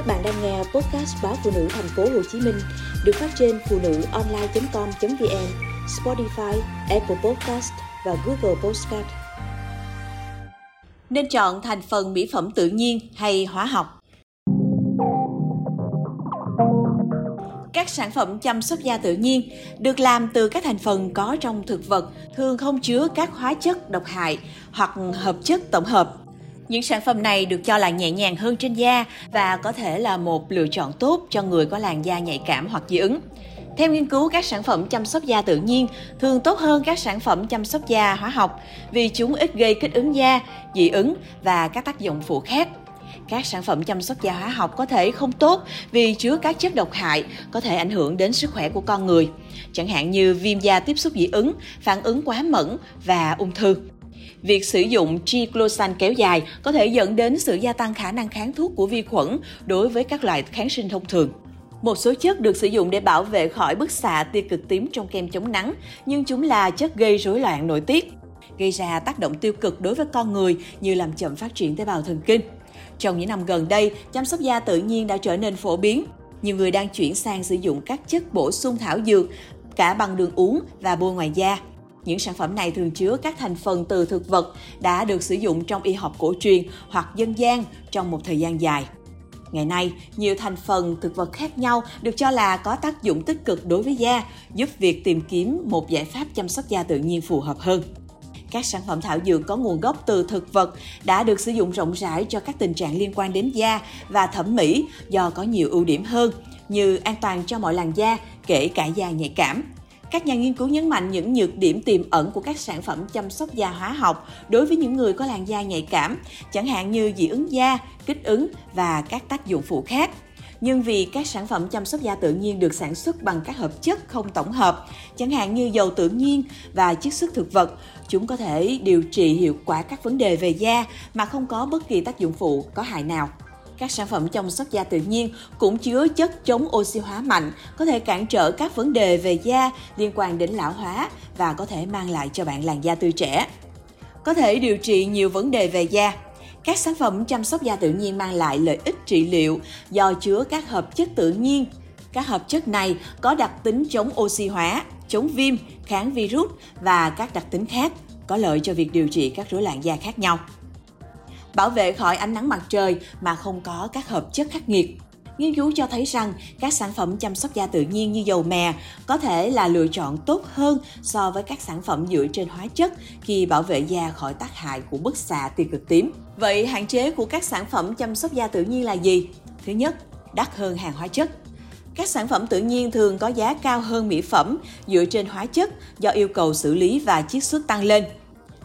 Các bạn đang nghe podcast báo phụ nữ thành phố Hồ Chí Minh được phát trên phụ nữ online.com.vn, Spotify, Apple Podcast và Google Podcast. Nên chọn thành phần mỹ phẩm tự nhiên hay hóa học? Các sản phẩm chăm sóc da tự nhiên được làm từ các thành phần có trong thực vật thường không chứa các hóa chất độc hại hoặc hợp chất tổng hợp những sản phẩm này được cho là nhẹ nhàng hơn trên da và có thể là một lựa chọn tốt cho người có làn da nhạy cảm hoặc dị ứng. Theo nghiên cứu, các sản phẩm chăm sóc da tự nhiên thường tốt hơn các sản phẩm chăm sóc da hóa học vì chúng ít gây kích ứng da, dị ứng và các tác dụng phụ khác. Các sản phẩm chăm sóc da hóa học có thể không tốt vì chứa các chất độc hại có thể ảnh hưởng đến sức khỏe của con người, chẳng hạn như viêm da tiếp xúc dị ứng, phản ứng quá mẫn và ung thư. Việc sử dụng triclosan kéo dài có thể dẫn đến sự gia tăng khả năng kháng thuốc của vi khuẩn đối với các loại kháng sinh thông thường. Một số chất được sử dụng để bảo vệ khỏi bức xạ tia cực tím trong kem chống nắng, nhưng chúng là chất gây rối loạn nội tiết, gây ra tác động tiêu cực đối với con người như làm chậm phát triển tế bào thần kinh. Trong những năm gần đây, chăm sóc da tự nhiên đã trở nên phổ biến. Nhiều người đang chuyển sang sử dụng các chất bổ sung thảo dược cả bằng đường uống và bôi ngoài da những sản phẩm này thường chứa các thành phần từ thực vật đã được sử dụng trong y học cổ truyền hoặc dân gian trong một thời gian dài. Ngày nay, nhiều thành phần thực vật khác nhau được cho là có tác dụng tích cực đối với da, giúp việc tìm kiếm một giải pháp chăm sóc da tự nhiên phù hợp hơn. Các sản phẩm thảo dược có nguồn gốc từ thực vật đã được sử dụng rộng rãi cho các tình trạng liên quan đến da và thẩm mỹ do có nhiều ưu điểm hơn như an toàn cho mọi làn da, kể cả da nhạy cảm, các nhà nghiên cứu nhấn mạnh những nhược điểm tiềm ẩn của các sản phẩm chăm sóc da hóa học đối với những người có làn da nhạy cảm, chẳng hạn như dị ứng da, kích ứng và các tác dụng phụ khác. Nhưng vì các sản phẩm chăm sóc da tự nhiên được sản xuất bằng các hợp chất không tổng hợp, chẳng hạn như dầu tự nhiên và chiết xuất thực vật, chúng có thể điều trị hiệu quả các vấn đề về da mà không có bất kỳ tác dụng phụ có hại nào. Các sản phẩm chăm sóc da tự nhiên cũng chứa chất chống oxy hóa mạnh, có thể cản trở các vấn đề về da liên quan đến lão hóa và có thể mang lại cho bạn làn da tươi trẻ. Có thể điều trị nhiều vấn đề về da. Các sản phẩm chăm sóc da tự nhiên mang lại lợi ích trị liệu do chứa các hợp chất tự nhiên. Các hợp chất này có đặc tính chống oxy hóa, chống viêm, kháng virus và các đặc tính khác có lợi cho việc điều trị các rối loạn da khác nhau bảo vệ khỏi ánh nắng mặt trời mà không có các hợp chất khắc nghiệt. Nghiên cứu cho thấy rằng các sản phẩm chăm sóc da tự nhiên như dầu mè có thể là lựa chọn tốt hơn so với các sản phẩm dựa trên hóa chất khi bảo vệ da khỏi tác hại của bức xạ tia cực tím. Vậy hạn chế của các sản phẩm chăm sóc da tự nhiên là gì? Thứ nhất, đắt hơn hàng hóa chất. Các sản phẩm tự nhiên thường có giá cao hơn mỹ phẩm dựa trên hóa chất do yêu cầu xử lý và chiết xuất tăng lên.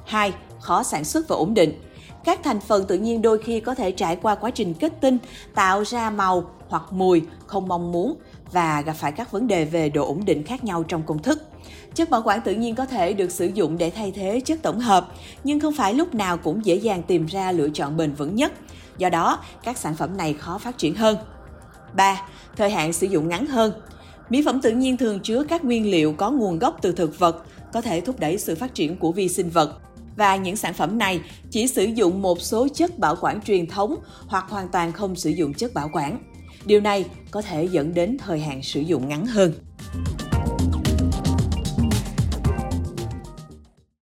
2. Khó sản xuất và ổn định các thành phần tự nhiên đôi khi có thể trải qua quá trình kết tinh, tạo ra màu hoặc mùi không mong muốn và gặp phải các vấn đề về độ ổn định khác nhau trong công thức. Chất bảo quản tự nhiên có thể được sử dụng để thay thế chất tổng hợp, nhưng không phải lúc nào cũng dễ dàng tìm ra lựa chọn bền vững nhất. Do đó, các sản phẩm này khó phát triển hơn. 3. Thời hạn sử dụng ngắn hơn. Mỹ phẩm tự nhiên thường chứa các nguyên liệu có nguồn gốc từ thực vật, có thể thúc đẩy sự phát triển của vi sinh vật và những sản phẩm này chỉ sử dụng một số chất bảo quản truyền thống hoặc hoàn toàn không sử dụng chất bảo quản. Điều này có thể dẫn đến thời hạn sử dụng ngắn hơn.